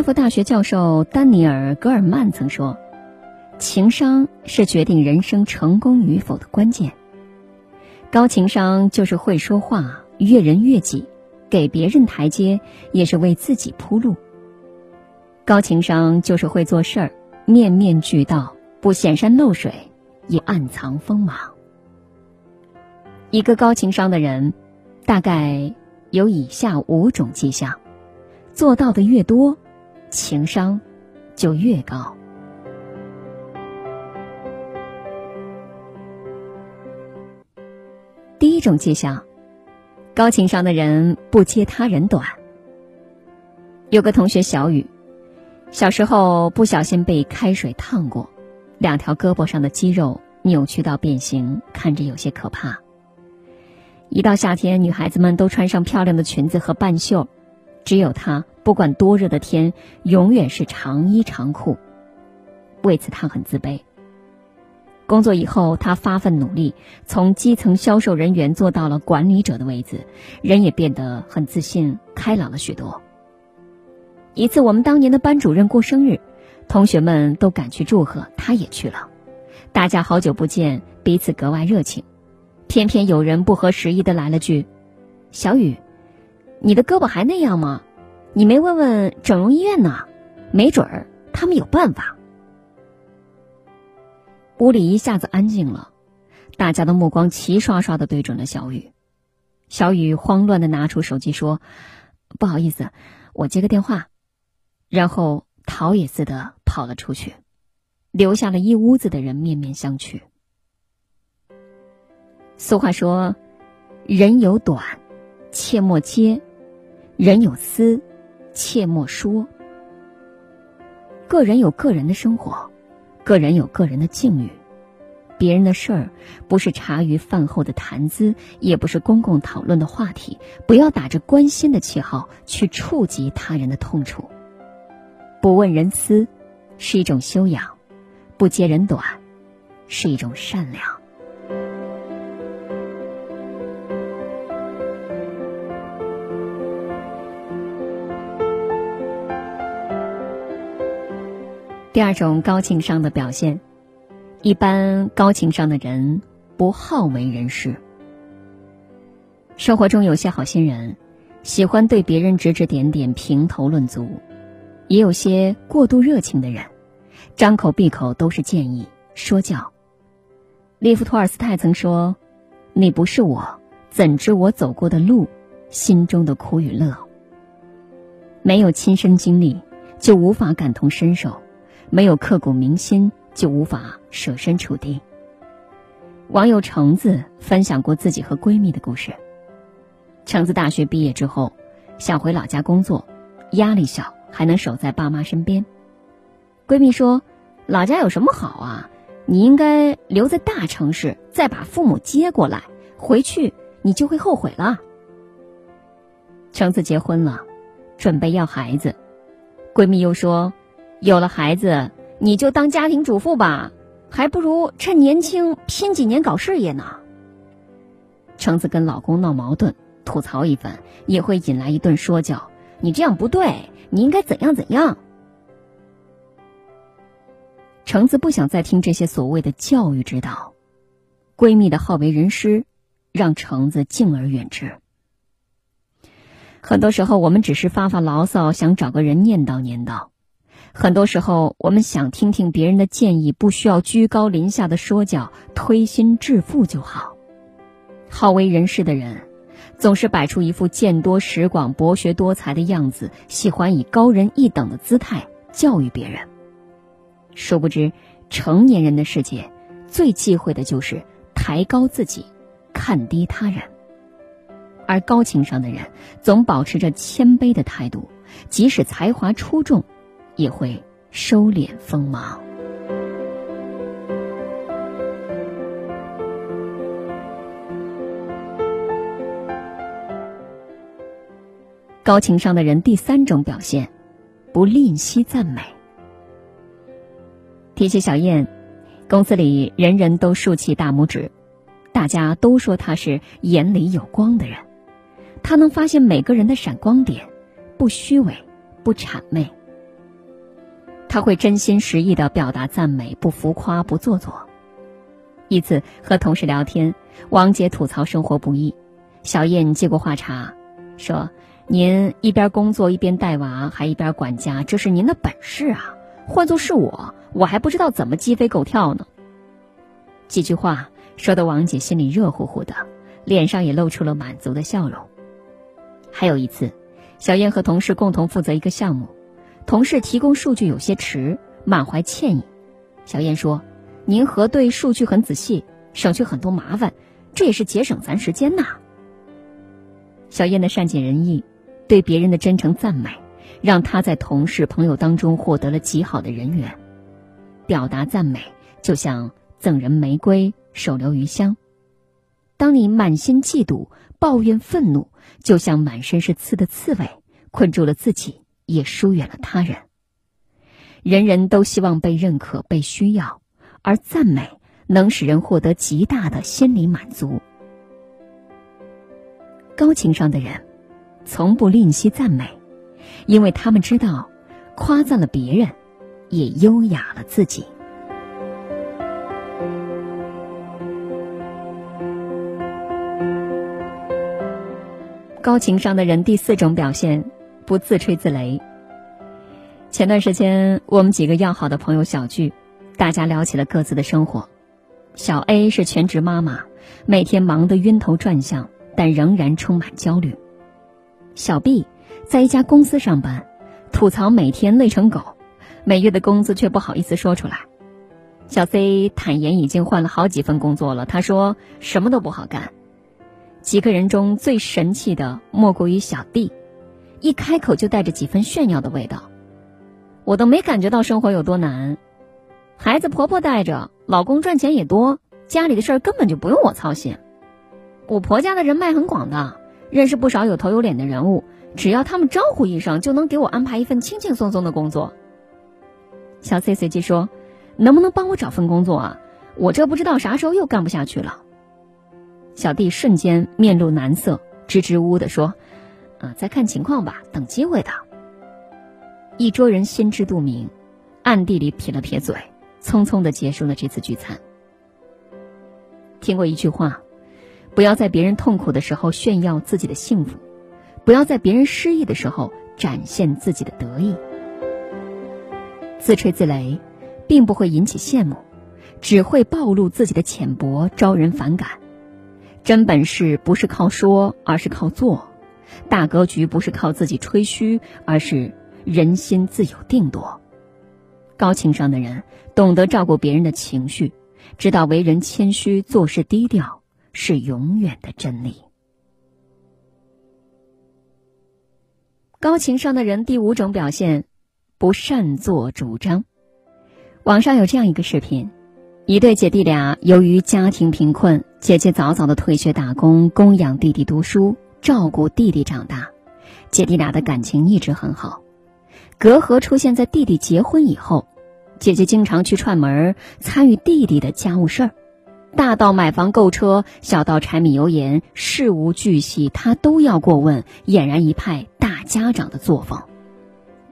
哈佛大学教授丹尼尔·戈尔曼曾说：“情商是决定人生成功与否的关键。高情商就是会说话，悦人悦己，给别人台阶，也是为自己铺路。高情商就是会做事儿，面面俱到，不显山露水，也暗藏锋芒。一个高情商的人，大概有以下五种迹象：做到的越多。”情商就越高。第一种迹象，高情商的人不揭他人短。有个同学小雨，小时候不小心被开水烫过，两条胳膊上的肌肉扭曲到变形，看着有些可怕。一到夏天，女孩子们都穿上漂亮的裙子和半袖，只有她。不管多热的天，永远是长衣长裤。为此，他很自卑。工作以后，他发奋努力，从基层销售人员做到了管理者的位子，人也变得很自信、开朗了许多。一次，我们当年的班主任过生日，同学们都赶去祝贺，他也去了。大家好久不见，彼此格外热情。偏偏有人不合时宜的来了句：“小雨，你的胳膊还那样吗？”你没问问整容医院呢？没准儿他们有办法。屋里一下子安静了，大家的目光齐刷刷的对准了小雨。小雨慌乱的拿出手机说：“不好意思，我接个电话。”然后逃也似的跑了出去，留下了一屋子的人面面相觑。俗话说：“人有短，切莫揭；人有私。”切莫说。个人有个人的生活，个人有个人的境遇，别人的事儿不是茶余饭后的谈资，也不是公共讨论的话题。不要打着关心的旗号去触及他人的痛处。不问人私，是一种修养；不揭人短，是一种善良。第二种高情商的表现，一般高情商的人不好为人师。生活中有些好心人，喜欢对别人指指点点、评头论足；也有些过度热情的人，张口闭口都是建议、说教。列夫·托尔斯泰曾说：“你不是我，怎知我走过的路、心中的苦与乐？没有亲身经历，就无法感同身受。”没有刻骨铭心，就无法设身处地。网友橙子分享过自己和闺蜜的故事。橙子大学毕业之后，想回老家工作，压力小，还能守在爸妈身边。闺蜜说：“老家有什么好啊？你应该留在大城市，再把父母接过来，回去你就会后悔了。”橙子结婚了，准备要孩子，闺蜜又说。有了孩子，你就当家庭主妇吧，还不如趁年轻拼几年搞事业呢。橙子跟老公闹矛盾，吐槽一番，也会引来一顿说教。你这样不对，你应该怎样怎样。橙子不想再听这些所谓的教育之道，闺蜜的好为人师，让橙子敬而远之。很多时候，我们只是发发牢骚，想找个人念叨念叨。很多时候，我们想听听别人的建议，不需要居高临下的说教，推心置腹就好。好为人师的人，总是摆出一副见多识广、博学多才的样子，喜欢以高人一等的姿态教育别人。殊不知，成年人的世界，最忌讳的就是抬高自己，看低他人。而高情商的人，总保持着谦卑的态度，即使才华出众。也会收敛锋芒。高情商的人第三种表现，不吝惜赞美。提起小燕，公司里人人都竖起大拇指，大家都说她是眼里有光的人。她能发现每个人的闪光点，不虚伪，不谄媚。他会真心实意的表达赞美，不浮夸，不做作。一次和同事聊天，王姐吐槽生活不易，小燕接过话茬，说：“您一边工作一边带娃，还一边管家，这是您的本事啊！换做是我，我还不知道怎么鸡飞狗跳呢。”几句话说的王姐心里热乎乎的，脸上也露出了满足的笑容。还有一次，小燕和同事共同负责一个项目，同事提供数据有些迟，满怀歉意。小燕说。您核对数据很仔细，省去很多麻烦，这也是节省咱时间呐。小燕的善解人意，对别人的真诚赞美，让她在同事朋友当中获得了极好的人缘。表达赞美就像赠人玫瑰，手留余香。当你满心嫉妒、抱怨、愤怒，就像满身是刺的刺猬，困住了自己，也疏远了他人。人人都希望被认可、被需要。而赞美能使人获得极大的心理满足。高情商的人，从不吝惜赞美，因为他们知道，夸赞了别人，也优雅了自己。高情商的人第四种表现，不自吹自擂。前段时间，我们几个要好的朋友小聚。大家聊起了各自的生活，小 A 是全职妈妈，每天忙得晕头转向，但仍然充满焦虑。小 B 在一家公司上班，吐槽每天累成狗，每月的工资却不好意思说出来。小 C 坦言已经换了好几份工作了，他说什么都不好干。几个人中最神气的莫过于小 D，一开口就带着几分炫耀的味道，我都没感觉到生活有多难。孩子婆婆带着，老公赚钱也多，家里的事儿根本就不用我操心。我婆家的人脉很广的，认识不少有头有脸的人物，只要他们招呼一声，就能给我安排一份轻轻松松的工作。小 C 随即说：“能不能帮我找份工作啊？我这不知道啥时候又干不下去了。”小弟瞬间面露难色，支支吾吾的说：“啊，再看情况吧，等机会的。”一桌人心知肚明，暗地里撇了撇嘴。匆匆的结束了这次聚餐。听过一句话：不要在别人痛苦的时候炫耀自己的幸福，不要在别人失意的时候展现自己的得意。自吹自擂，并不会引起羡慕，只会暴露自己的浅薄，招人反感。真本事不是靠说，而是靠做；大格局不是靠自己吹嘘，而是人心自有定夺。高情商的人懂得照顾别人的情绪，知道为人谦虚、做事低调是永远的真理。高情商的人第五种表现，不擅作主张。网上有这样一个视频：一对姐弟俩由于家庭贫困，姐姐早早的退学打工，供养弟弟读书，照顾弟弟长大，姐弟俩的感情一直很好。隔阂出现在弟弟结婚以后，姐姐经常去串门参与弟弟的家务事儿，大到买房购车，小到柴米油盐，事无巨细，她都要过问，俨然一派大家长的作风。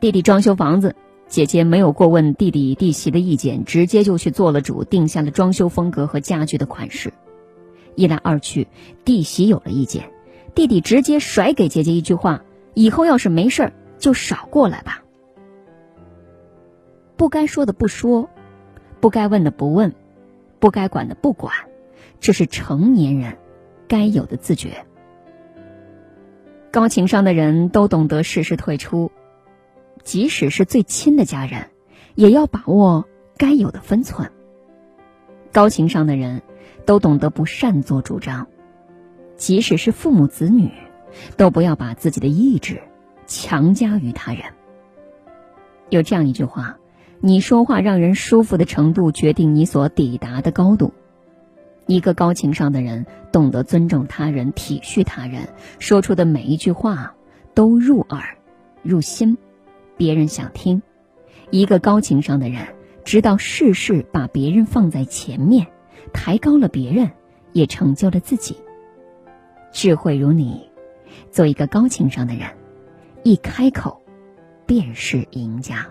弟弟装修房子，姐姐没有过问弟弟弟媳的意见，直接就去做了主，定下了装修风格和家具的款式。一来二去，弟媳有了意见，弟弟直接甩给姐姐一句话：“以后要是没事儿，就少过来吧。”不该说的不说，不该问的不问，不该管的不管，这是成年人该有的自觉。高情商的人都懂得适时退出，即使是最亲的家人，也要把握该有的分寸。高情商的人都懂得不擅作主张，即使是父母子女，都不要把自己的意志强加于他人。有这样一句话。你说话让人舒服的程度，决定你所抵达的高度。一个高情商的人，懂得尊重他人、体恤他人，说出的每一句话都入耳、入心，别人想听。一个高情商的人，知道事事把别人放在前面，抬高了别人，也成就了自己。智慧如你，做一个高情商的人，一开口便是赢家。